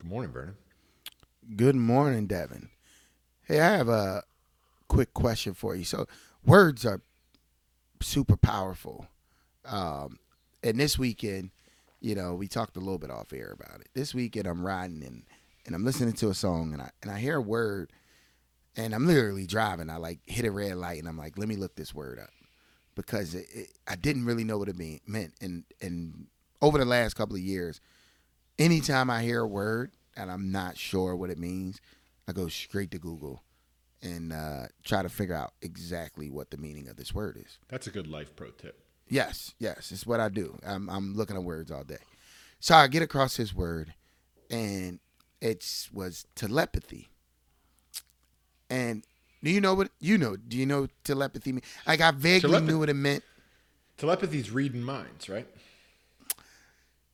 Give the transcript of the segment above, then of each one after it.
Good morning, Vernon. Good morning, Devin. Hey, I have a quick question for you. So, words are super powerful. Um, and this weekend, you know, we talked a little bit off air about it. This weekend, I'm riding and and I'm listening to a song, and I and I hear a word, and I'm literally driving. I like hit a red light, and I'm like, let me look this word up because it, it, I didn't really know what it mean, meant. And and over the last couple of years, anytime I hear a word and I'm not sure what it means, I go straight to Google and uh, try to figure out exactly what the meaning of this word is. That's a good life pro tip. Yes, yes, it's what I do. I'm, I'm looking at words all day. So I get across this word, and it was telepathy. And do you know what you know? Do you know telepathy mean? Like I vaguely Telepath- knew what it meant. Telepathy's reading minds, right?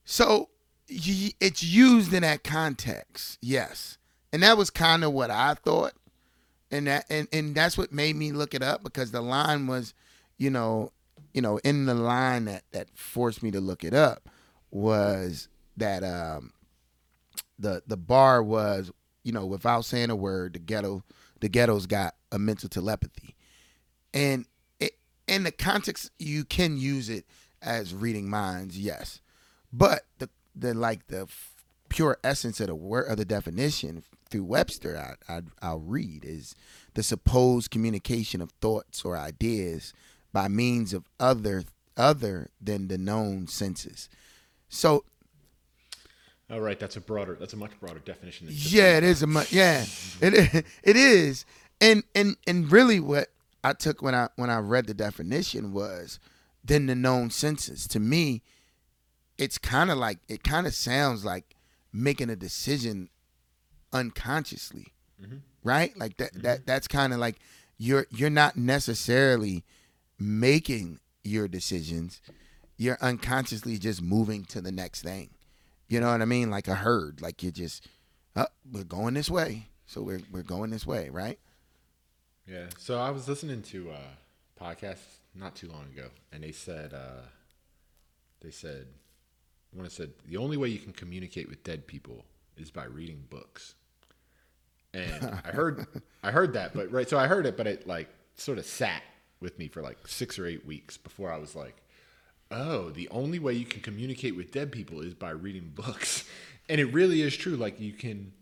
So it's used in that context, yes, and that was kind of what I thought, and that and and that's what made me look it up because the line was, you know, you know, in the line that that forced me to look it up was that um the the bar was you know without saying a word the ghetto the ghetto's got a mental telepathy. And it, in the context you can use it as reading minds yes. But the the like the f- pure essence of the word of the definition through Webster I, I I'll read is the supposed communication of thoughts or ideas by means of other other than the known senses. So All right, that's a broader, that's a much broader definition. Than yeah, it is a much, yeah, it it is and and and really what I took when I when I read the definition was then the known senses. To me, it's kind of like it kind of sounds like making a decision unconsciously, mm-hmm. right? Like that mm-hmm. that that's kind of like you're you're not necessarily making your decisions. You're unconsciously just moving to the next thing. You know what I mean? Like a herd. Like you're just, oh, we're going this way. So we're we're going this way, right? Yeah. So I was listening to a podcast not too long ago, and they said, uh, they said, one said, the only way you can communicate with dead people is by reading books. And I heard, I heard that, but right. So I heard it, but it like sort of sat with me for like six or eight weeks before I was like, oh, the only way you can communicate with dead people is by reading books. And it really is true. Like you can,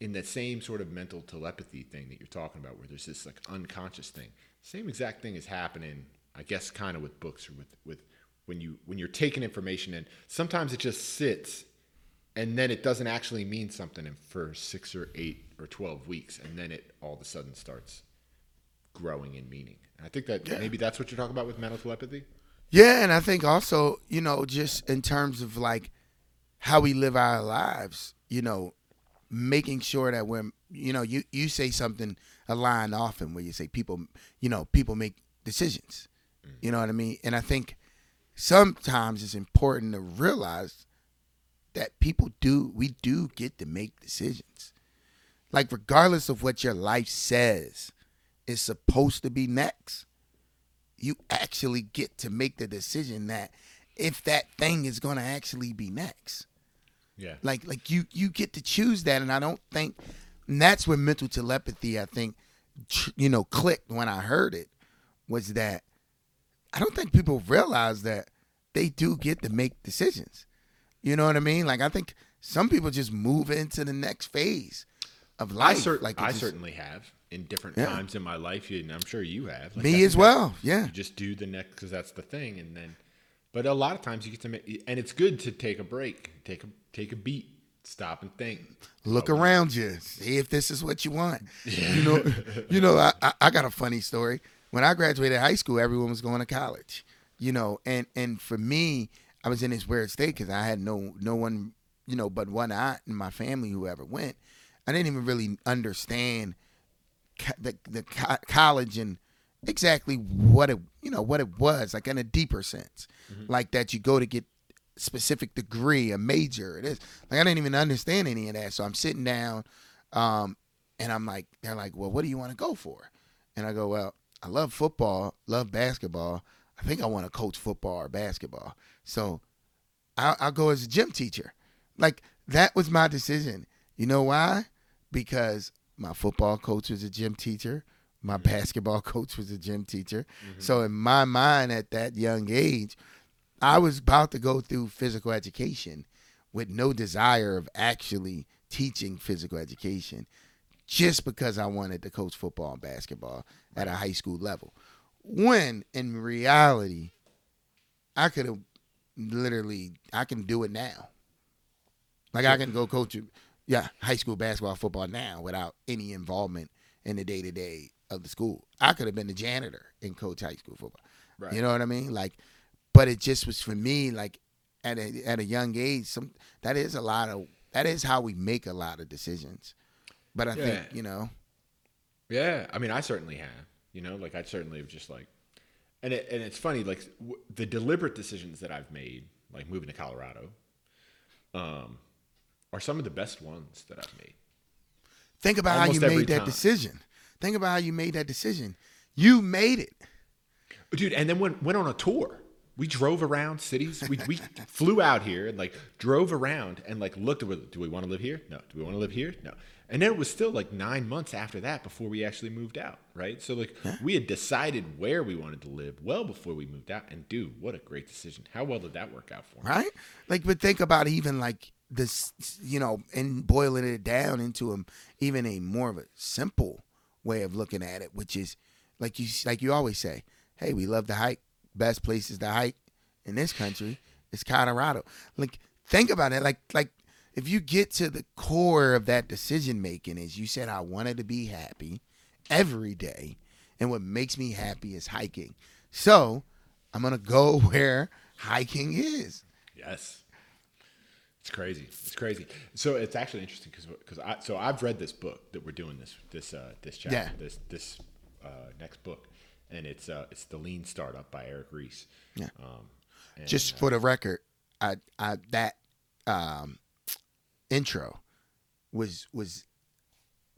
in that same sort of mental telepathy thing that you're talking about, where there's this like unconscious thing, same exact thing is happening, I guess, kind of with books or with, with when you, when you're taking information in, sometimes it just sits and then it doesn't actually mean something for six or eight or 12 weeks. And then it all of a sudden starts growing in meaning. And I think that maybe that's what you're talking about with mental telepathy. Yeah, and I think also, you know, just in terms of like how we live our lives, you know, making sure that we're, you know, you you say something a line often where you say people, you know, people make decisions. Mm. You know what I mean? And I think sometimes it's important to realize that people do we do get to make decisions. Like regardless of what your life says is supposed to be next you actually get to make the decision that if that thing is going to actually be next Yeah. like like you you get to choose that and i don't think and that's where mental telepathy i think you know clicked when i heard it was that i don't think people realize that they do get to make decisions you know what i mean like i think some people just move into the next phase of I, life cer- like I just- certainly have in different Yeah. times in my life, and I'm sure you have. Like, me as well yeah You just do the next because that's the thing, and then. But a lot of times you get to make, and it's good to take a break, take a take a beat, stop and think. look around you, see if this is what you want. You know, you know. I, I, I got a funny story. When I graduated high school, everyone was going to college. You know, and and for me, I was in this weird state because I had no no one, you know, but one aunt in my family who ever went. I didn't even really understand co- the the co- college and exactly what it you know what it was like in a deeper sense, like that you go to get specific degree, a major. It is like I didn't even understand any of that. So I'm sitting down, um, and I'm like, they're like, well, what do you want to go for? And I go, well, I love football, love basketball. I think I want to coach football or basketball. So I'll, I'll go as a gym teacher. Like that was my decision. You know why? Because my football coach was a gym teacher. My mm-hmm. basketball coach was a gym teacher. Mm-hmm. So in my mind at that young age, I was about to go through physical education with no desire of actually teaching physical education just because I wanted to coach football and basketball at a high school level. When in reality, I could have literally I can do it now. Like I can go coach yeah, high school basketball, football now without any involvement in the day to day of the school. I could have been the janitor and coach high school football. Right. You know what I mean? Like, but it just was for me. Like at a at a young age, some that is a lot of that is how we make a lot of decisions. But I think you know, Yeah, I mean, I certainly have. You know, like I certainly have just like, and it, and it's funny, like w- the deliberate decisions that I've made, like moving to Colorado, um, are some of the best ones that I've made. think about how you Almost made that time. decision. Think about how you made that decision. You made it. dude and then went went on a tour we drove around cities. We, we flew out here and like drove around and like looked at do we want to live here? No. Do we want to live here? No. And then it was still like nine months after that before we actually moved out right? So like we had decided where we wanted to live well before we moved out and dude what a great decision. How well did that work out for me right? Like, but think about even like this, you know, and boiling it down into a, even a more of a simple way of looking at it, which is like you like you always say, hey, we love to hike. Best places to hike in this country is Colorado. Like, think about it. Like, like if you get to the core of that decision making, is you said I wanted to be happy every day, and what makes me happy is hiking. So I'm gonna go where hiking is. Yes. It's crazy. It's crazy. So it's actually interesting because because I so I've read this book that we're doing this this uh, this chapter Yeah. this this uh, next book, and it's uh, it's the Lean Startup by Eric Ries. Yeah. Um, and, Just uh, for the record, I, I that um, intro was was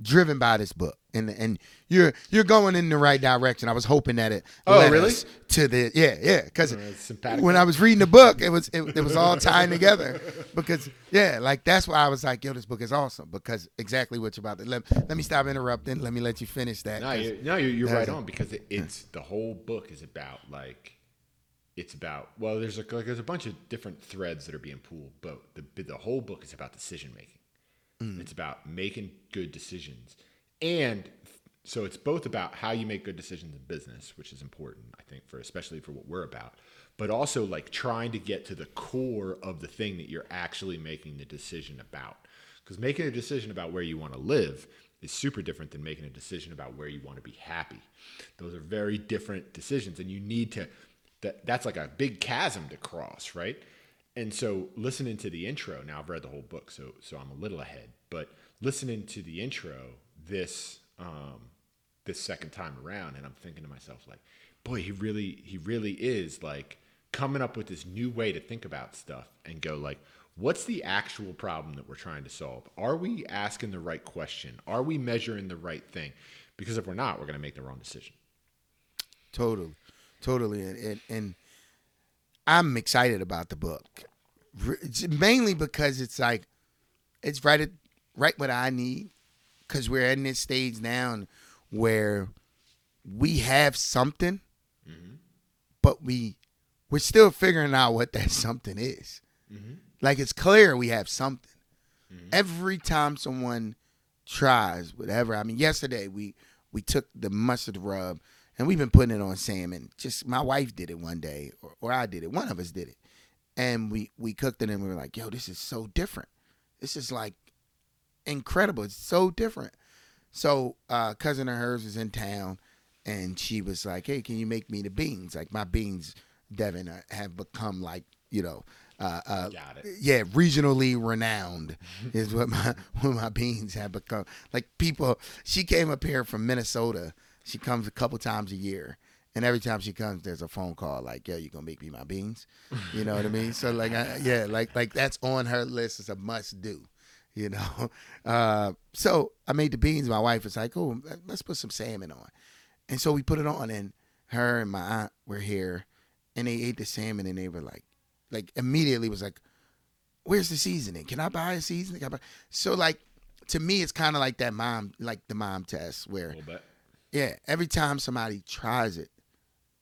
driven by this book, and and you're you're going in the right direction. I was hoping that it Oh, really? to the yeah yeah because when I was reading the book, it was it, it was all tying together because yeah like that's why I was like yo this book is awesome because exactly what you're about to let let me stop interrupting let me let you finish that No, you're, no, you're, you're right on because it, it's the whole book is about like it's about well, there's a, like there's a bunch of different threads that are being pulled, but the the whole book is about decision making. Mm. It's about making good decisions, and so it's both about how you make good decisions in business, which is important, I think, for especially for what we're about, but also like trying to get to the core of the thing that you're actually making the decision about. Because making a decision about where you want to live is super different than making a decision about where you want to be happy. Those are very different decisions, and you need to. That that's like a big chasm to cross, right? And so listening to the intro, now I've read the whole book, so so I'm a little ahead. But listening to the intro this um, this second time around, and I'm thinking to myself like, boy, he really he really is like coming up with this new way to think about stuff and go like, what's the actual problem that we're trying to solve? Are we asking the right question? Are we measuring the right thing? Because if we're not, we're going to make the wrong decision. Totally, totally, and and, and I'm excited about the book, mainly because it's like it's right at right what I need, because we're in this stage now where we have something, mm-hmm. but we we're still figuring out what that something is. Mm-hmm. Like it's clear we have something. Mm-hmm. Every time someone tries whatever, I mean, yesterday we we took the mustard rub and we've been putting it on salmon. Just my wife did it one day, or, or I did it. One of us did it, and we we cooked it and we were like, "Yo, this is so different. This is like incredible. It's so different." So, uh, cousin of hers was in town, and she was like, "Hey, can you make me the beans? Like my beans, Devin, uh, have become like you know." Uh, uh, yeah, regionally renowned is what my what my beans have become. Like people, she came up here from Minnesota. She comes a couple times a year, and every time she comes, there's a phone call like, "Yo, you gonna make me my beans?" You know what I mean? So like, I, yeah, like like that's on her list as a must do. You know, uh, so I made the beans. My wife was like, "Oh, let's put some salmon on," and so we put it on, and her and my aunt were here, and they ate the salmon, and they were like, like immediately was like, "Where's the seasoning? Can I buy a seasoning?" Buy-" So like, to me, it's kind of like that mom, like the mom test, where yeah, every time somebody tries it,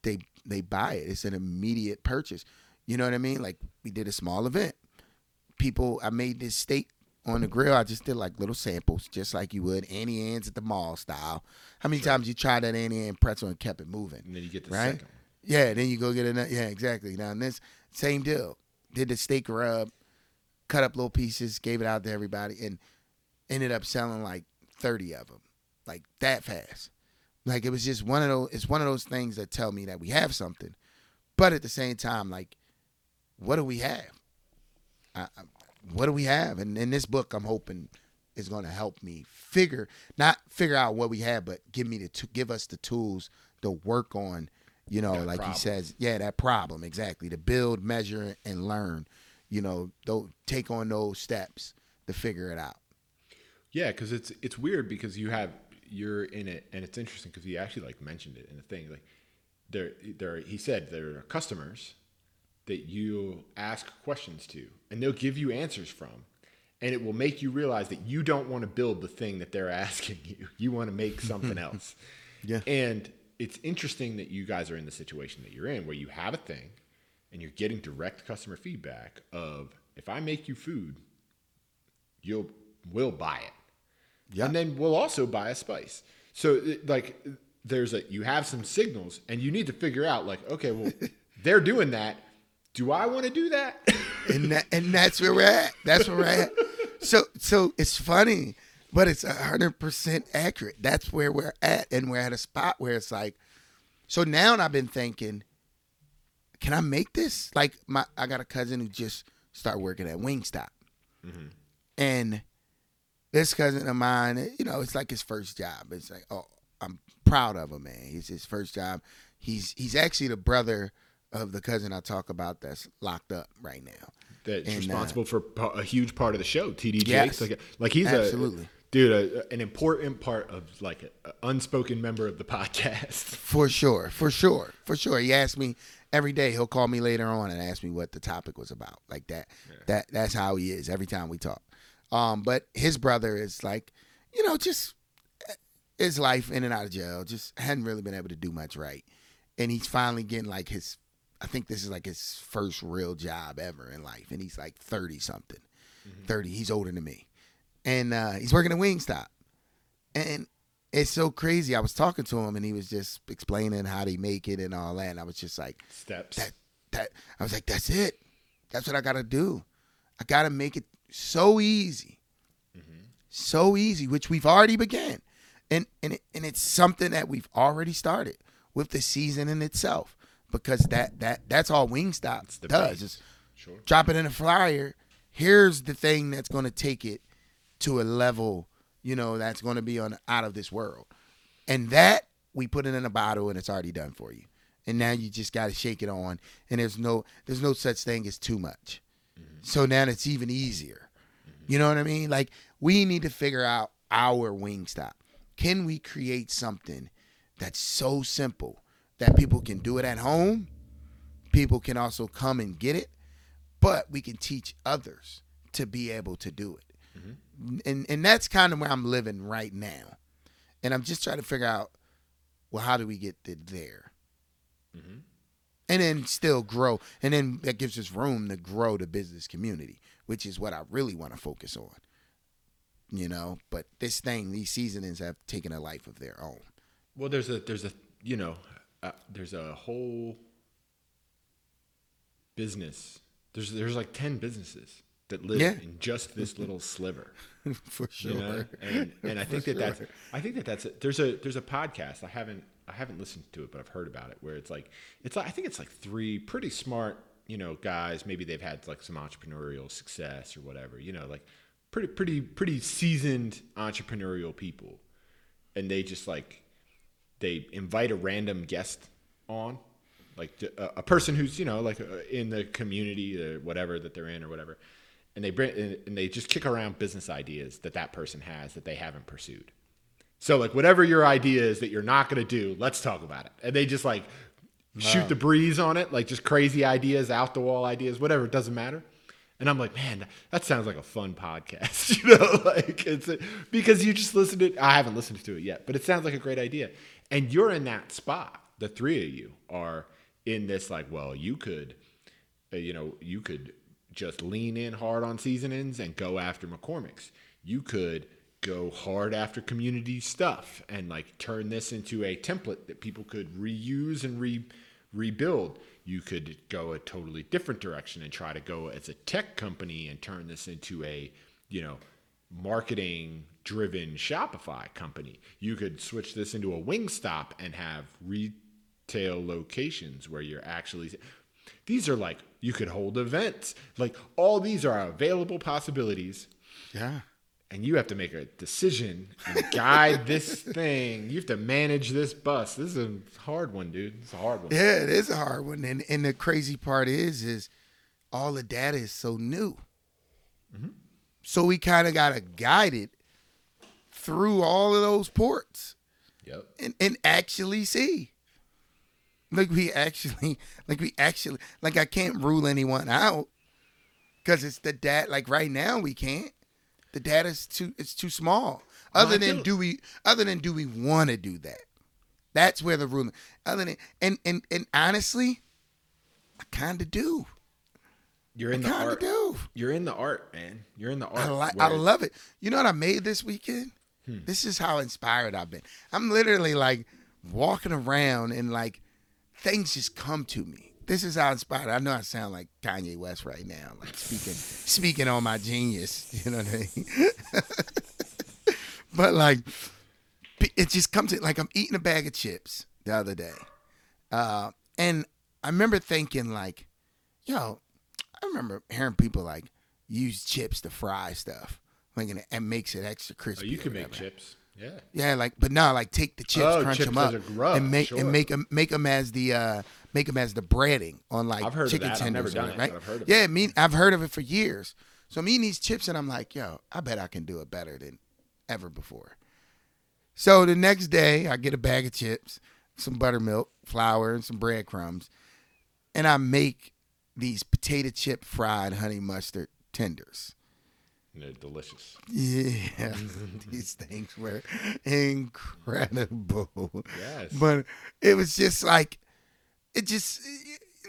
they they buy it. It's an immediate purchase. You know what I mean? Like we did a small event. People, I made this steak on the grill. I just did like little samples, just like you would Auntie Anne's at the mall style. How many times you tried that Annie Ann pretzel and kept it moving? And then you get the Right? second. Yeah, then you go get another. Yeah, exactly. Now this same deal. Did the steak rub, cut up little pieces, gave it out to everybody, and ended up selling like thirty of them, like that fast. Like it was just one of those. It's one of those things that tell me that we have something, but at the same time, like, what do we have? I, I, what do we have? And in this book, I'm hoping is going to help me figure not figure out what we have, but give me the to give us the tools to work on. You know, That like problem. he says, yeah, that problem exactly to build, measure, and learn. You know, don't take on those steps to figure it out. Yeah, because it's it's weird because you have you're in it, and it's interesting because he actually like mentioned it in the thing. Like there, there, he said there are customers that you ask questions to, and they'll give you answers from, and it will make you realize that you don't want to build the thing that they're asking you. You want to make something else. Yeah. And it's interesting that you guys are in the situation that you're in, where you have a thing, and you're getting direct customer feedback of if I make you food, you'll will buy it Yeah. and then we'll also buy a spice. So like there's a you have some signals and you need to figure out like okay well they're doing that. Do I want to do that? and that, and that's where we're at. That's where we're at. So so it's funny, but it's hundred percent accurate. That's where we're at, and we're at a spot where it's like. So now I've been thinking, can I make this? Like my, I got a cousin who just started working at Wingstop, mm-hmm. and this cousin of mine, you know, it's like his first job. It's like, oh, I'm proud of him, man. It's his first job. He's he's actually the brother of the cousin I talk about that's locked up right now. That's And, uh, responsible for a huge part of the show. TD Yes. Jakes, like like he's Absolutely. a dude, a, an important part of like an unspoken member of the podcast. For sure, for sure, for sure. He asked me every day. He'll call me later on and ask me what the topic was about. Like that. That that's how he is every time we talk. Um, but his brother is like, you know, just his life in and out of jail. Just hadn't really been able to do much right, and he's finally getting like his. I think this is like his first real job ever in life, and he's like thirty something. Thirty. He's older than me, and uh, he's working at Wingstop, and it's so crazy. I was talking to him and he was just explaining how they make it and all that. And I was just like, Steps. that, that, I was like, that's it. That's what I got to do. I got to make it so easy. So easy, which we've already began. And, and, it, and it's something that we've already started with the season in itself because that, that, that's all Wingstop does is Sure. drop it in a flyer. Here's the thing that's going to take it to a level, you know, that's going to be on out of this world. And that we put it in a bottle and it's already done for you. And now you just got to shake it on and there's no there's no such thing as too much. So now it's even easier. You know what I mean? Like we need to figure out our wing stop. Can we create something that's so simple that people can do it at home? People can also come and get it, but we can teach others to be able to do it. Mm-hmm. And and that's kind of where I'm living right now. And I'm just trying to figure out well how do we get there? Mm-hmm. And then still grow. And then that gives us room to grow the business community, which is what I really want to focus on. You know, but this thing, these seasonings have taken a life of their own. Well, there's a there's a you know uh, there's a whole business. There's there's like ten businesses that live Yeah. in just this little sliver. For sure. You know? And and I think that that's. I think that that's a, there's a there's a podcast I haven't I haven't listened to it but I've heard about it where it's like it's like I think it's like three pretty smart you know guys maybe they've had like some entrepreneurial success or whatever you know like pretty pretty pretty seasoned entrepreneurial people. And they just like they invite a random guest on like a, a person who's you know like uh, in the community or whatever that they're in or whatever. And they bring and they just kick around business ideas that that person has that they haven't pursued. So like whatever your idea is that you're not going to do let's talk about it. And they just like shoot the breeze on it like just crazy ideas out the wall ideas whatever it doesn't matter And I'm like, man, that sounds like a fun podcast, you know, like it's a, because you just listened to. It. I haven't listened to it yet, but it sounds like a great idea. And you're in that spot. The three of you are in this, like, well, you could, uh, you know, you could just lean in hard on seasonings and go after McCormick's. You could go hard after community stuff and like turn this into a template that people could reuse and re rebuild. You could go a totally different direction and try to go as a tech company and turn this into a, you know, marketing driven Shopify company. You could switch this into a Wingstop and have retail locations where you're actually these are like you could hold events. Like all these are available possibilities Yeah. And you have to make a decision and guide this thing. You have to manage this bus. This is a hard one, dude. It's a hard one. Yeah, it is a hard one. And and the crazy part is is all the data is so new. Mm-hmm. So we kind of got to guide it through all of those ports Yep. and, and actually see. Like we actually, like we actually, like I can't rule anyone out because it's the data. Like right now, we can't. The data's too. It's too small. Other than do we? Other than do we want to do that? That's where the ruling. Other than and and and honestly, I kind of do. You're in I the kind of art. do. You're in the art, man. You're in the art. I like. I love it. You know what I made this weekend? Hmm. This is how inspired I've been. I'm literally like walking around and like things just come to me. This is how inspired. I know I sound like Kanye West right now, like speaking speaking on my genius. You know what I mean? but like, it just comes in. Like I'm eating a bag of chips the other day, uh, and I remember thinking like, yo, I remember hearing people like use chips to fry stuff, like and it makes it extra Oh, crispy. you can make chips. Yeah. Yeah, like but no, like take the chips, Oh, crunch chips them up, and make sure. and make them make them as the uh make them as the breading on like I've heard of chicken that. I've never tenders, it, right? but I've heard of yeah, me, I've heard of it for years. So I'm eating these chips and I'm like, yo, I bet I can do it better than ever before. So the next day, I get a bag of chips, some buttermilk, flour, and some breadcrumbs, and I make these potato chip fried honey mustard tenders. And they're delicious. Yeah, these things were incredible. Yes. But it was just like, it just,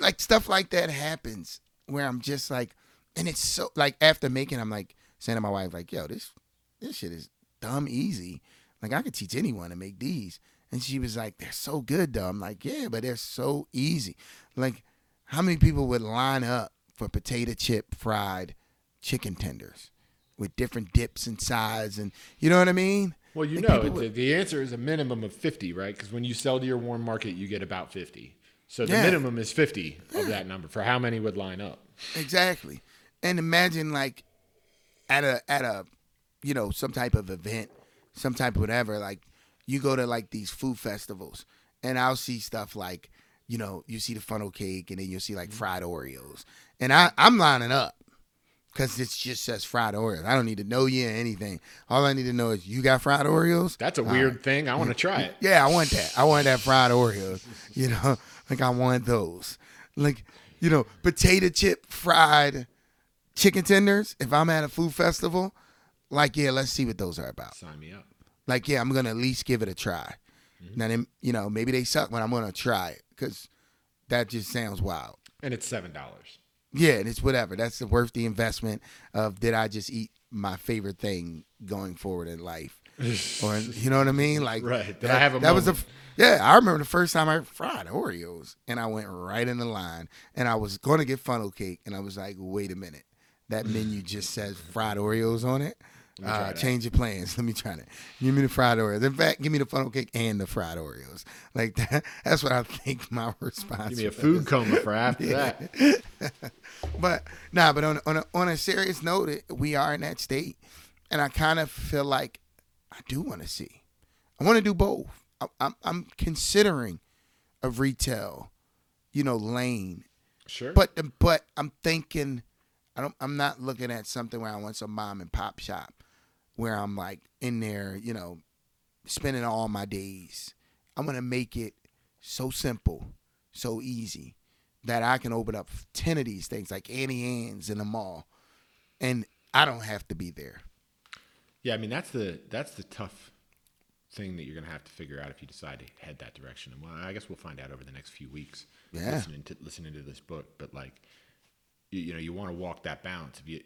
like stuff like that happens where I'm just like, and it's so, like after making, I'm like saying to my wife, like, yo, this, this shit is dumb easy. Like I could teach anyone to make these. And she was like, they're so good though. I'm like, yeah, but they're so easy. Like, how many people would line up for potato chip fried chicken tenders with different dips and sides and you know what I mean? Well, you Like, know, the, would- the answer is a minimum of 50, right? Because when you sell to your warm market, you get about 50. So the Yeah. minimum is 50 of that number for how many would line up. Exactly. And imagine like at a at a you know some type of event, some type of whatever. Like you go to like these food festivals, and I'll see stuff like you know you see the funnel cake, and then you'll see like mm-hmm. fried Oreos, and I I'm lining up because it just says fried Oreos. I don't need to know you or anything. All I need to know is you got fried Oreos. That's a All weird right. thing. I want to try it. Yeah, I want that. I want that fried Oreos. You know, like I want those. Like, you know, potato chip fried chicken tenders. If I'm at a food festival, like, yeah, let's see what those are about. Sign me up. Like, yeah, I'm gonna at least give it a try. Mm-hmm. Now, then, you know, maybe they suck, but I'm gonna try it because that just sounds wild. And it's $7. Yeah, and it's whatever. That's worth the investment of did I just eat my favorite thing going forward in life, or you know what I mean? Like, Right. Did that, I have a that was the yeah. I remember the first time I fried Oreos, and I went right in the line, and I was going to get funnel cake, and I was like, wait a minute, that menu just says fried Oreos on it. Uh, change your plans. Let me try that. Give me the fried Oreos. In fact, give me the funnel cake and the fried Oreos. Like that. That's what I think my response. Give me a food coma for after that. But nah, but on on a, on a serious note, we are in that state, and I kind of feel like I do want to see. I want to do both. I, I'm I'm considering a retail, you know, lane, Sure. but but I'm thinking, I don't. I'm not looking at something where I want some mom and pop shop, where I'm like in there, you know, spending all my days. I'm gonna make it so simple, so easy that I can open up ten of these things like Auntie Anne's in the mall and I don't have to be there. Yeah, I mean that's the that's the tough thing that you're gonna have to figure out if you decide to head that direction. And well, I guess we'll find out over the next few weeks. Yeah. listening to listening to this book, but like, you, you know, you want to walk that balance. If you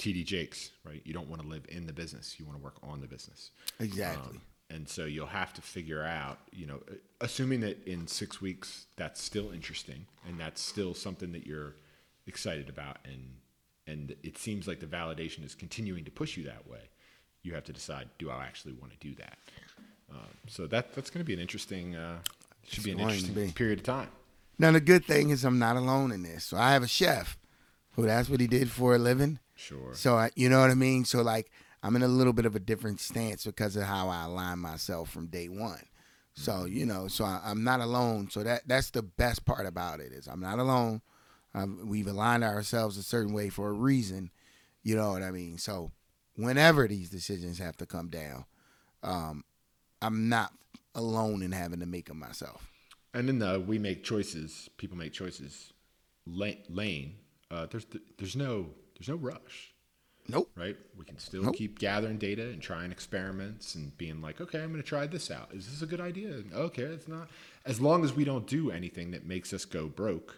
TD Jakes, right? You don't want to live in the business. You want to work on the business. Exactly. Um, and so you'll have to figure out, you know, assuming that in six weeks that's still interesting and that's still something that you're excited about, and and it seems like the validation is continuing to push you that way. You have to decide: Do I actually want to do that? Um, so that that's going to be an interesting, uh, should be an It's going to interesting be. period of time. Now the good thing is I'm not alone in this. So I have a chef who that's what he did for a living. Sure. So I, you know what I mean. So like I'm in a little bit of a different stance because of how I align myself from day one. So you know, so I, I'm not alone. So that that's the best part about it is I'm not alone. Um, we've aligned ourselves a certain way for a reason. You know what I mean. So whenever these decisions have to come down, um, I'm not alone in having to make them myself. And then the we make choices, people make choices la- lane. Uh, there's there's no there's no rush. Nope. right? We can still Nope. keep gathering data and trying experiments and being like, okay, I'm going to try this out. Is this a good idea? Okay, it's not. As long as we don't do anything that makes us go broke,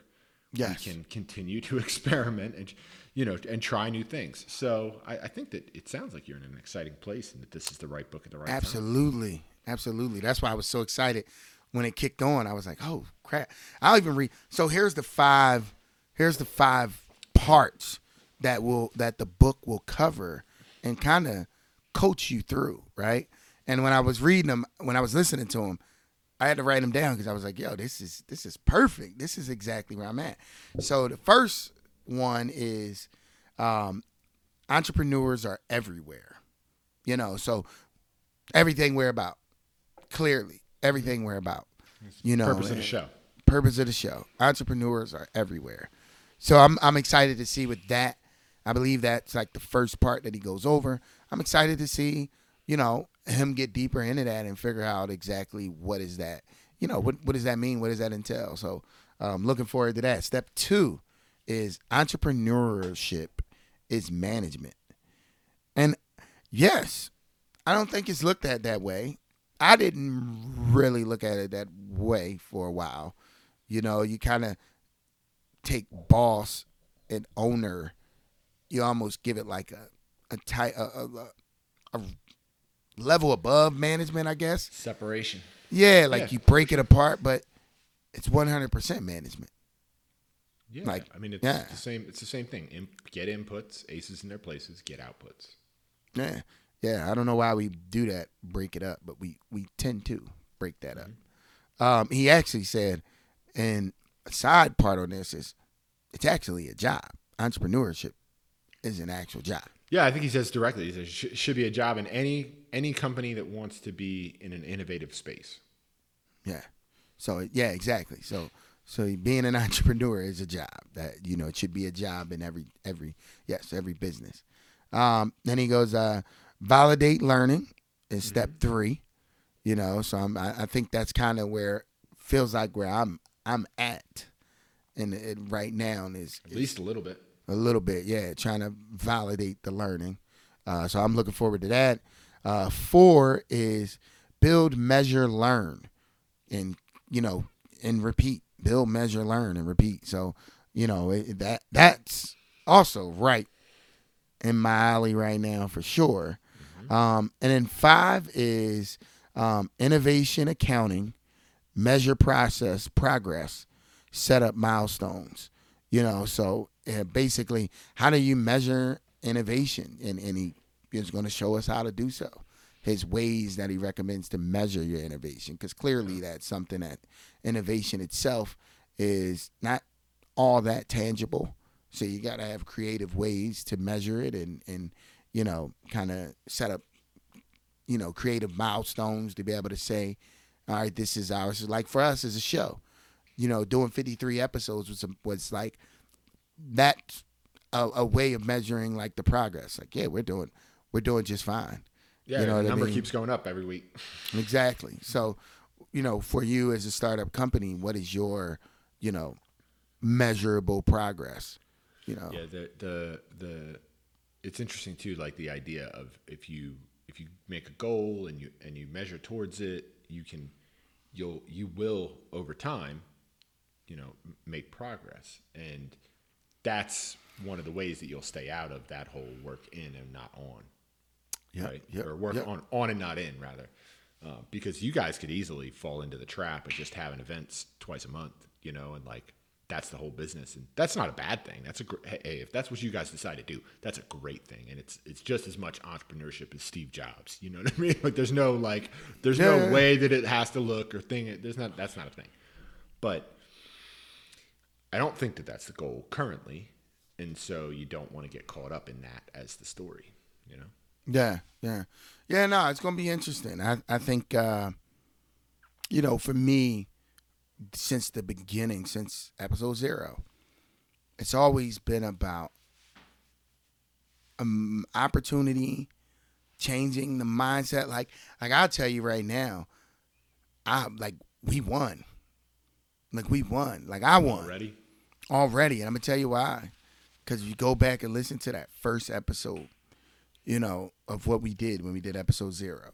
Yes. we can continue to experiment and you know and try new things. So I, I think that it sounds like you're in an exciting place and that this is the right book at the right time. Absolutely. Absolutely. That's why I was so excited when it kicked on. I was like, oh crap. I'll even read so here's the five here's the five parts that will that the book will cover and kind of coach you through, right? And when I was reading them, when I was listening to them, I had to write them down because I was like, yo, this is this is perfect. This is exactly where I'm at. So the first one is um, entrepreneurs are everywhere. You know, so everything we're about. Clearly, everything we're about. You know, Purpose of the show. Purpose of the show. Entrepreneurs are everywhere. So I'm I'm excited to see with that. I believe that's like the first part that he goes over. I'm excited to see, you know, him get deeper into that and figure out exactly what is that. You know, what what does that mean? What does that entail? So I'm um looking forward to that. Step two is entrepreneurship is management. And yes, I don't think it's looked at that way. I didn't really look at it that way for a while. You know, you kind of take boss and owner, you almost give it like a a, ti- a, a, a, level above management, I guess. Separation. Yeah, like Yeah, you break it apart, but it's 100% management. Yeah, Like, I mean, it's yeah. the same. It's the same thing. Get inputs, aces in their places. Get outputs. Yeah, yeah. I don't know why we do that, break it up, but we we tend to break that up. Um, he actually said, and side part on this is, it's actually a job. Entrepreneurship is an actual job. Yeah, I think he says directly. He says sh- should be a job in any any company that wants to be in an innovative space. Yeah. So yeah, exactly. So so being an entrepreneur is a job that you know it should be a job in every every yes every business. Um, then he goes uh, validate learning is step three. You know, so I'm, I, I think that's kind of where feels like where I'm I'm at, and it right now is At least a little bit. a little bit, yeah, trying to validate the learning. Uh, so I'm looking forward to that. Uh, four is build, measure, learn, and you know, and repeat. Build, measure, learn, and repeat. So you know it, that that's also right in my alley right now for sure. Um, and then five is um, innovation accounting, measure process progress, set up milestones. You know, so basically, how do you measure innovation? And, and he is going to show us how to do so. His ways that he recommends to measure your innovation, because clearly that's something that innovation itself is not all that tangible. So you got to have creative ways to measure it and and you know kind of set up you know creative milestones to be able to say, all right, this is ours. Like for us as a show, you know, doing 53 episodes was was like that a, a way of measuring like the progress. Like yeah, we're doing we're doing just fine. Yeah, You know the what I number mean? keeps going up every week. Exactly. So, you know, for you as a startup company, what is your, you know, measurable progress? You know, Yeah, the the the it's interesting too, like the idea of if you if you make a goal and you and you measure towards it, you can you'll you will over time, you know, make progress, and that's one of the ways that you'll stay out of that whole work in and not on, Yep, right? yep, or work yep. on on and not in rather, uh, because you guys could easily fall into the trap of just having events twice a month, you know, and like that's the whole business, and that's not a bad thing. That's a gr- hey, if that's what you guys decide to do, that's a great thing, and it's it's just as much entrepreneurship as Steve Jobs. You know what I mean? Like there's no like there's Yeah. no way that it has to look or thing. There's not that's not a thing, but I don't think that that's the goal currently, and so you don't want to get caught up in that as the story. You know? Yeah, yeah, yeah. No, it's gonna be interesting. I I think uh, you know, for me, since the beginning, since episode zero, it's always been about um opportunity, changing the mindset. Like like I'll tell you right now, I like we won. Like we won. Like I won Already? already, and I'm gonna tell you why. Because if you go back and listen to that first episode, you know, of what we did when we did episode zero,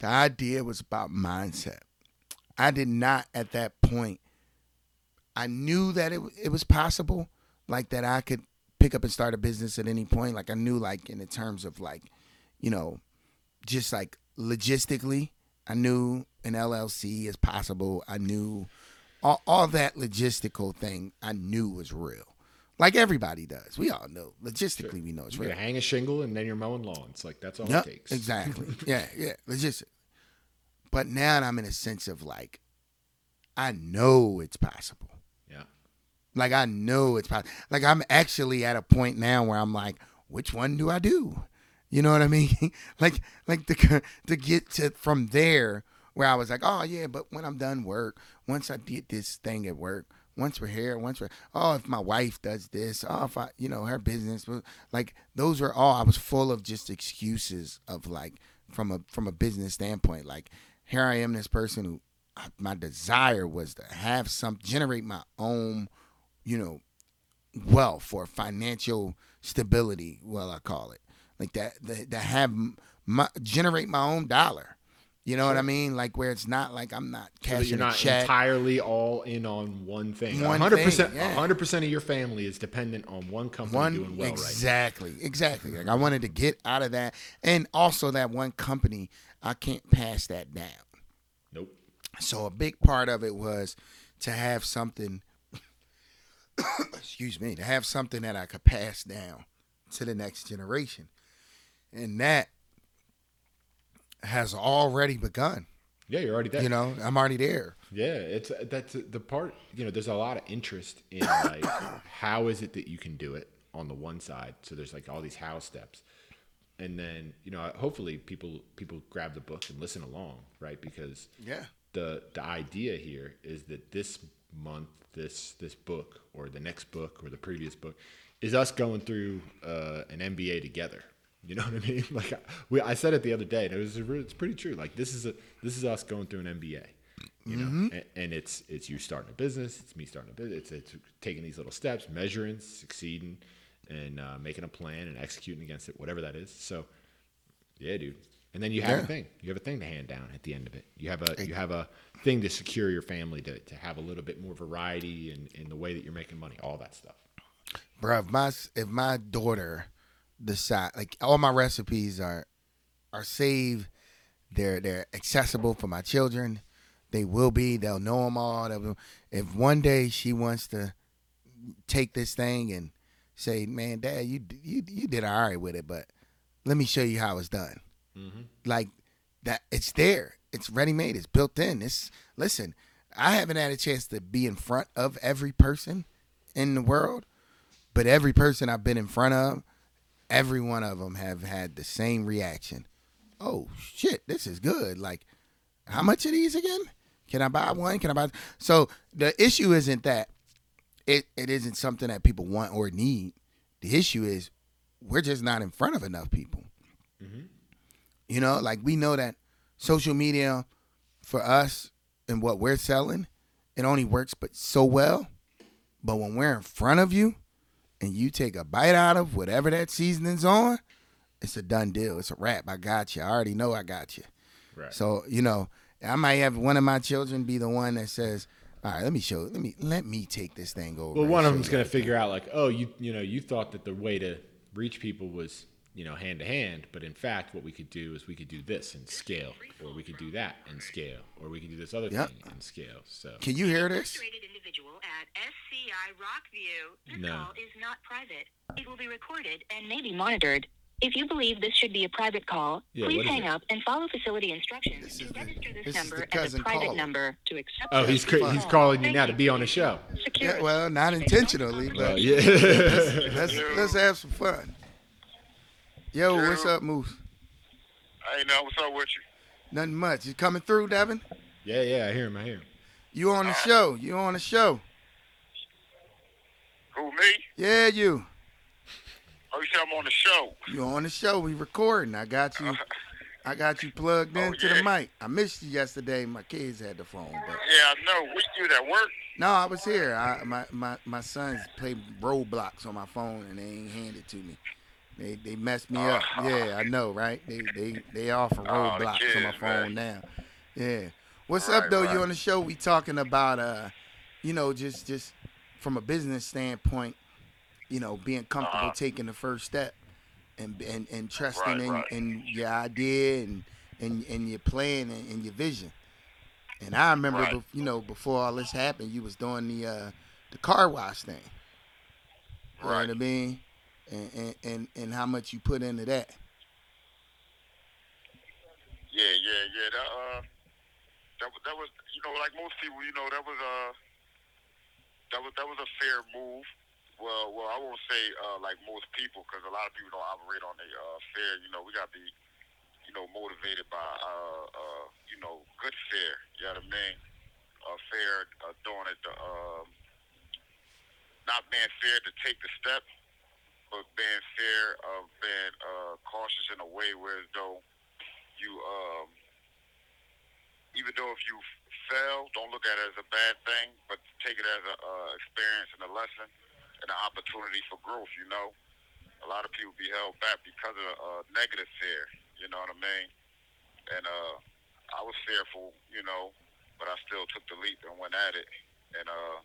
the idea was about mindset. I did not at that point. I knew that it it was possible, like that I could pick up and start a business at any point. Like I knew, like in the terms of like, you know, just like logistically, I knew an LLC is possible. I knew all, all that logistical thing. I knew was real. Like everybody does. We all know logistically. We know it's You're real. gonna hang a shingle and then you're mowing lawns. Like that's all Yep, it takes. exactly. yeah, yeah. Logistic. But now I'm in a sense of like, I know it's possible. Yeah. Like I know it's possible. Like I'm actually at a point now where I'm like, which one do I do? You know what I mean? like like to to get to from there where I was like, oh yeah, but when I'm done work, once I did this thing at work, once we're here, once we're oh if my wife does this, oh if I you know her business, like those are all I was full of just excuses of like from a from a business standpoint, like here I am, this person who I- my desire was to have some generate my own, you know, wealth or financial stability. Well, I call it like that. that to have my generate my own dollar. You know what I mean? Like where it's not like I'm not So you're not entirely all in on one thing. One 100%, thing, yeah. 100% of your family is dependent on one company one doing well right exactly, exactly. Like I wanted to get out of that, and also that one company, I can't pass that down. Nope. So a big part of it was to have something excuse me, to have something that I could pass down to the next generation. And that has already begun. Yeah, you're already there. You know, I'm already there. Yeah, it's that's the part. You know, there's a lot of interest in like how is it that you can do it on the one side. So there's like all these how steps, and then you know, hopefully people people grab the book and listen along, right? Because Yeah. the the idea here is that this month, this this book or the next book or the previous book is us going through uh, an MBA together. You know what I mean? Like I- we, I said it the other day, and it was it's pretty true. Like this is a this is us going through an MBA. You know, and, and it's it's you starting a business, it's me starting a business, it's, it's taking these little steps, measuring, succeeding, and uh, making a plan and executing against it, whatever that is. So, yeah, dude. And then you have Yeah. a thing. You have a thing to hand down at the end of it. You have a you have a thing to secure your family to, to have a little bit more variety in, in the way that you're making money, all that stuff. Bro, if my if my daughter decide like all my recipes are are saved, they're they're accessible for my children. They will be. They'll know them all. If one day she wants to take this thing and say, "Man, Dad, you you you did all right with it, but let me show you how it's done." Mm-hmm. Like that, it's there. It's ready made. It's built in. It's listen. I haven't had a chance to be in front of every person in the world, but every person I've been in front of, every one of them have had the same reaction. Oh shit, this is good. Like, how much are these again? Can I buy one? Can I buy? So the issue isn't that it it isn't something that people want or need. The issue is we're just not in front of enough people. Mm-hmm. You know, like we know that social media for us and what we're selling, it only works but so well. But when we're in front of you and you take a bite out of whatever that seasoning's on, it's a done deal. It's a wrap. I got you. I already know I got you. Right. So you know, I might have one of my children be the one that says, "All right, let me show. Let me let me take this thing over." well, one of them's gonna figure out like, oh, you you know, you thought that the way to reach people was you know hand to hand, but in fact, what we could do is we could do this and scale, or we could do that and scale, or we could do this other Yep. thing and scale. So Can you hear this? Frustrated individual at SCI Rockview. This No. call is not private. It will be recorded and may be monitored. If you believe this should be a private call, Yeah, please hang it? up and follow facility instructions This to register this, this number as a private caller. number to accept. oh, this he's cra- call. he's calling you now to be on the show. Yeah, well, not intentionally, Well, but oh, yeah. let's let's have some fun. Yo, what's up, Moose? Hey, now what's up with you? Nothing much. You coming through, Devin? yeah, yeah, I hear him. I hear him. You on the uh, show? You on the show? Who me? Yeah, you. Oh, you said I'm on the show. You're on the show? We recording. I got you. I got you plugged Oh, into the mic. I missed you yesterday. My kids had the phone, but Yeah, I know. We you at work? no, I was here. I, my my my sons played Roblox on my phone and they ain't handed to me. They they messed me up. Yeah, I know, right? They they they offer Oh, Roblox on my phone man. now. Yeah. What's up though? right. You on the show? We talking about uh, you know, just just from a business standpoint, you know, being comfortable Uh-huh. taking the first step and and, and trusting Right, in, right. in your idea and and, and your plan and, and your vision. And I remember, Right. bef- you know, before all this happened, you was doing the uh, the car wash thing. You know Right. what I mean? And, and and and how much you put into that. Yeah, yeah, yeah. That uh, that was that was you know like most people, you know that was uh that was that was a fair move. Well, well, I won't say uh, like most people because a lot of people don't operate on a uh, fair. You know, we got to be you know motivated by uh, uh, you know good fear. You know what I mean? Uh, fair uh, doing it. Uh, not being fair to take the step, but being fair of being uh, cautious in a way where though you um, even though if you fail, don't look at it as a bad thing, but take it as a uh, experience and a lesson and an opportunity for growth. You know, a lot of people be held back because of uh, negative fear. You know what I mean? And uh, I was fearful, you know, but I still took the leap and went at it. And uh,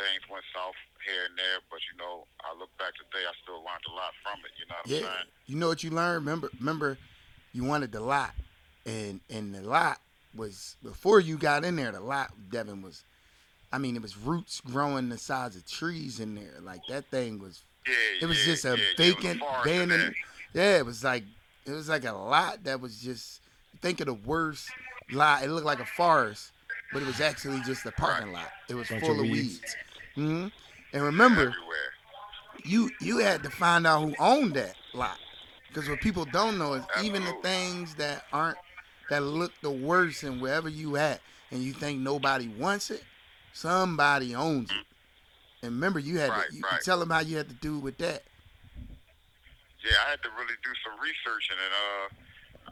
things went south here and there, but you know, I look back today, I still learned a lot from it. You know what I'm Yeah. saying? You know what you learned? Remember, remember, you wanted the lot, and and the lot was before you got in there. The lot, Devin was, I mean, it was roots growing the size of trees in there. Like that thing was. Yeah, It was yeah, just a yeah, yeah, it was vacant, abandoned. Yeah, it was like it was like a lot that was just. Think of the worst lot. It looked like a forest, but it was actually just a parking lot. It was Bunch full of of weeds. weeds. hmm And remember, everywhere. you you had to find out who owned that lot because what people don't know is even the things that aren't that look the worst and wherever you at and you think nobody wants it somebody owns it and remember you had Right, to you, right. tell them how you had to do with that Yeah, I had to really do some research, and uh,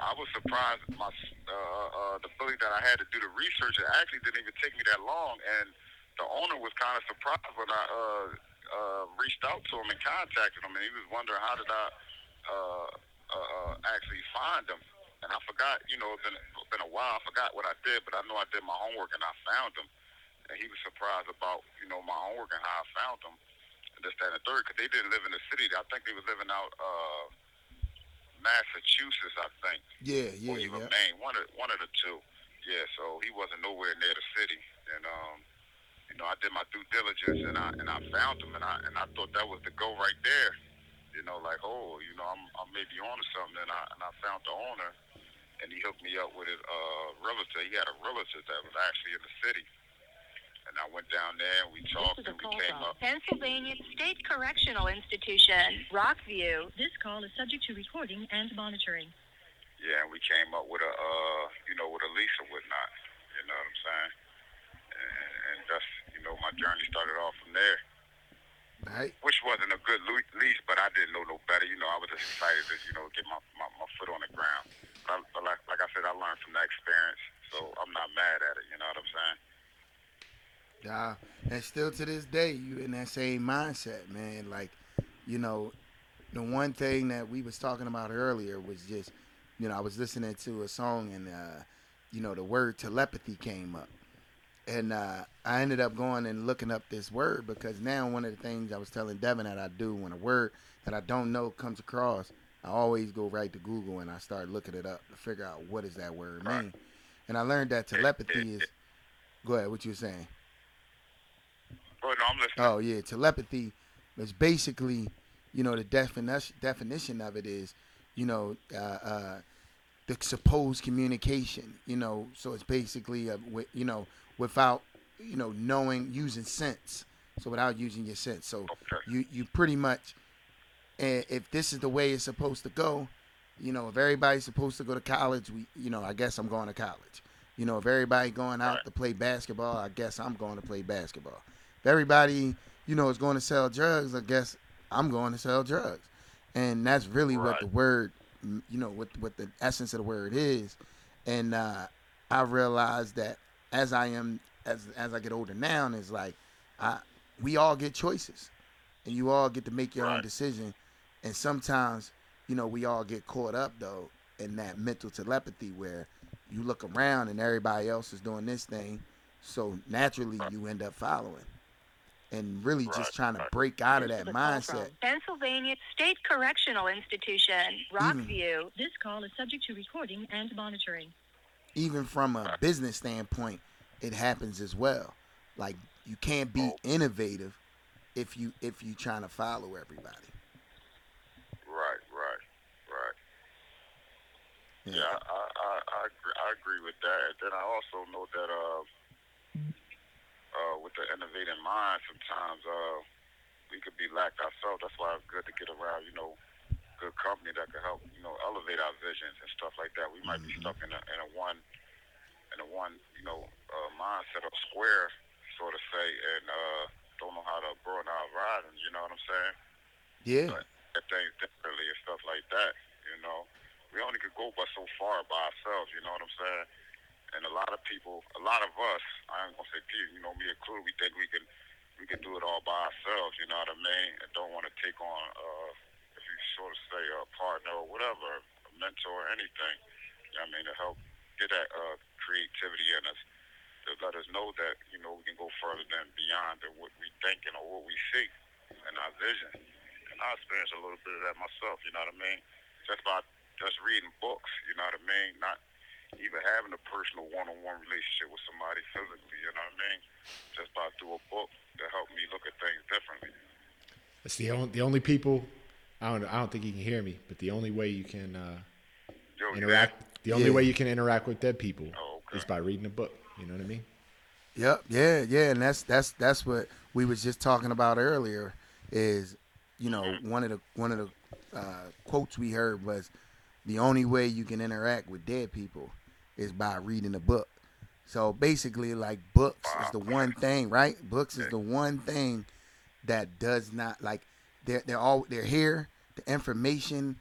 I was surprised at my uh, uh, the ability that I had to do the research. It actually didn't even take me that long, and the owner was kind of surprised when I uh, uh, reached out to him and contacted him, and he was wondering how did I uh, uh, uh, actually find him. And I forgot, you know, it's been been a while. I forgot what I did, but I know I did my homework and I found him. And he was surprised about, you know, my homework and how I found him. And this, that, and the third, because they didn't live in the city. I think they was living out uh, Massachusetts, I think, yeah or yeah even yeah Maine. One of one of the two. Yeah, so he wasn't nowhere near the city, and um, you know, I did my due diligence, and I and I found him, and I and I thought that was the go right there. You know, like oh, you know, I'm I may be on to something, and I and I found the owner, and he hooked me up with his uh realtor. He had a realtor that was actually in the city, and I went down there and we talked, This is a and we call came from up. Pennsylvania State Correctional Institution, Rockview. This call is subject to recording and monitoring. Yeah, and we came up with a, uh, you know, with a lease or whatnot. You know what I'm saying? And, and that's, you know, my journey started off from there, right which wasn't a good lease, but I didn't know no better. You know, I was just excited to, you know, get my, my, my foot on the ground. But, I, but like, like I said, I learned from that experience, so I'm not mad at it. You know what I'm saying? Yeah, and still to this day, you in that same mindset, man. Like, you know, the one thing that we was talking about earlier was just, you know, I was listening to a song and, uh, you know, the word telepathy came up. And uh, I ended up going and looking up this word because now one of the things I was telling Devin that I do when a word that I don't know comes across, I always go right to Google and I start looking it up to figure out what does that word mean. And I learned that telepathy is. Go ahead. What you were saying? But no, I'm listening. Oh yeah, telepathy is basically, you know, the definition definition of it is, you know, uh, uh, the supposed communication. You know, so it's basically, a, you know, without, you know, knowing using sense. So without using your sense. So Okay. you you pretty much, and if this is the way it's supposed to go, you know, if everybody's supposed to go to college, we, you know, I guess I'm going to college. You know, if everybody going out Right. to play basketball, I guess I'm going to play basketball. If everybody, you know, is going to sell drugs, I guess I'm going to sell drugs. And that's really what the word, you know, what what the essence of the word is. And uh, I realized that as I am, as as I get older now, and it's like, I we all get choices, and you all get to make your own decision. And sometimes, you know, we all get caught up though in that mental telepathy where you look around and everybody else is doing this thing, so naturally you end up following, and really Right, just trying to right. break out of This that is a call from mindset. Pennsylvania State Correctional Institution, Rockview. This call is subject to recording and monitoring. even from a business standpoint, it happens as well. Like you can't be Oh. innovative if you if you trying to follow everybody. Right, right, right. Yeah, I, I, I, I, agree, I agree with that. And then I also know that uh, with the innovating mind, sometimes uh, we could be lacked ourselves. That's why it's good to get around, you know, good company that can help, you know, elevate our visions and stuff like that. We might be stuck in a, in a one, in a one, you know, uh, mindset or square, so to say, and uh, don't know how to broaden our horizons. You know what I'm saying? Yeah, But at things differently and stuff like that. You know, we only could go but so far by ourselves. You know what I'm saying? And a lot of people, a lot of us, I ain't gonna say people, you know, me included, we think we can, we can do it all by ourselves. You know what I mean? And don't want to take on, uh, if you sort of say a partner or whatever, a mentor or anything. You know what I mean? To help get that uh, creativity in us, to let us know that you know we can go further than beyond than what we thinking or what we see and our vision. And I experienced a little bit of that myself, you know what I mean? Just by just reading books, you know what I mean? Not even having a personal one-on-one relationship with somebody physically, you know what I mean? Just by through a book to help me look at things differently. It's the only the only people. I don't. I don't think you can hear me, but the only way you can uh, Yo, you interact, the only Yeah. way you can interact with dead people Oh, okay. is by reading a book. You know what I mean? Yep, yeah, yeah, and that's that's that's what we was just talking about earlier. Is you know one of the one of the uh, quotes we heard was the only way you can interact with dead people is by reading a book. So basically, like books is the one thing, right? Books is the one thing that does not like they're they're all they're here. The information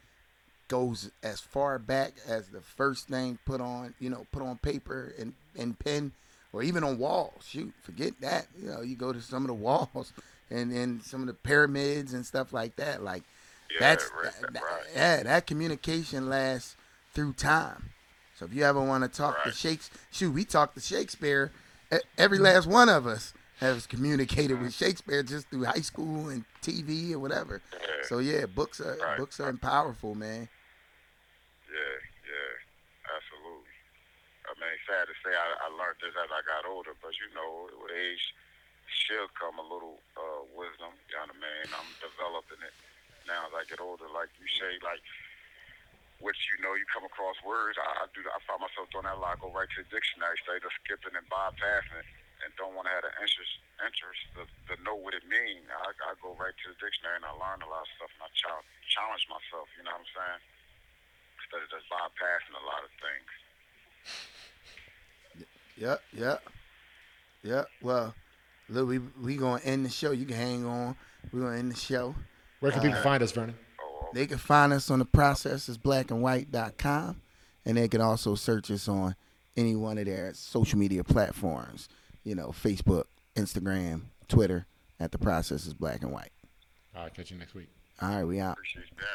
goes as far back as the first thing put on, you know, put on paper and, and pen or even on walls. Shoot, forget that. You know, you go to some of the walls and, and some of the pyramids and stuff like that. Like Yeah, that's right, that- that- right. yeah, that communication lasts through time. So if you ever want to talk to Shakespeare, shoot, we talk to Shakespeare. E- Every last one of us has communicated with Shakespeare just through high school and TV or whatever. Yeah. So yeah, books are Right. books are powerful, man. Yeah, yeah, absolutely. I mean, sad to say, I, I learned this as I got older, but you know, with age should come a little uh, wisdom. You know what I mean? I'm developing it now as I get older. Like you say, like which you know, you come across words. I, I do. I find myself doing that a lot. I go right to the dictionary, instead of skipping and bypassing it, and don't want to have the interest interest to, to know what it means. I, I go right to the dictionary and I learn a lot of stuff, and I challenge, challenge myself. You know what I'm saying? Instead of just bypassing a lot of things. Yep, yep, yep. Well, look, we we gonna end the show. You can hang on. We're gonna end the show. Where can people uh, find us, Vernon? They can find us on the processesblackandwhite.com, and they can also search us on any one of their social media platforms. You know, Facebook, Instagram, Twitter, at the process is black and white. All right, catch you next week. All right, we out. Appreciate that.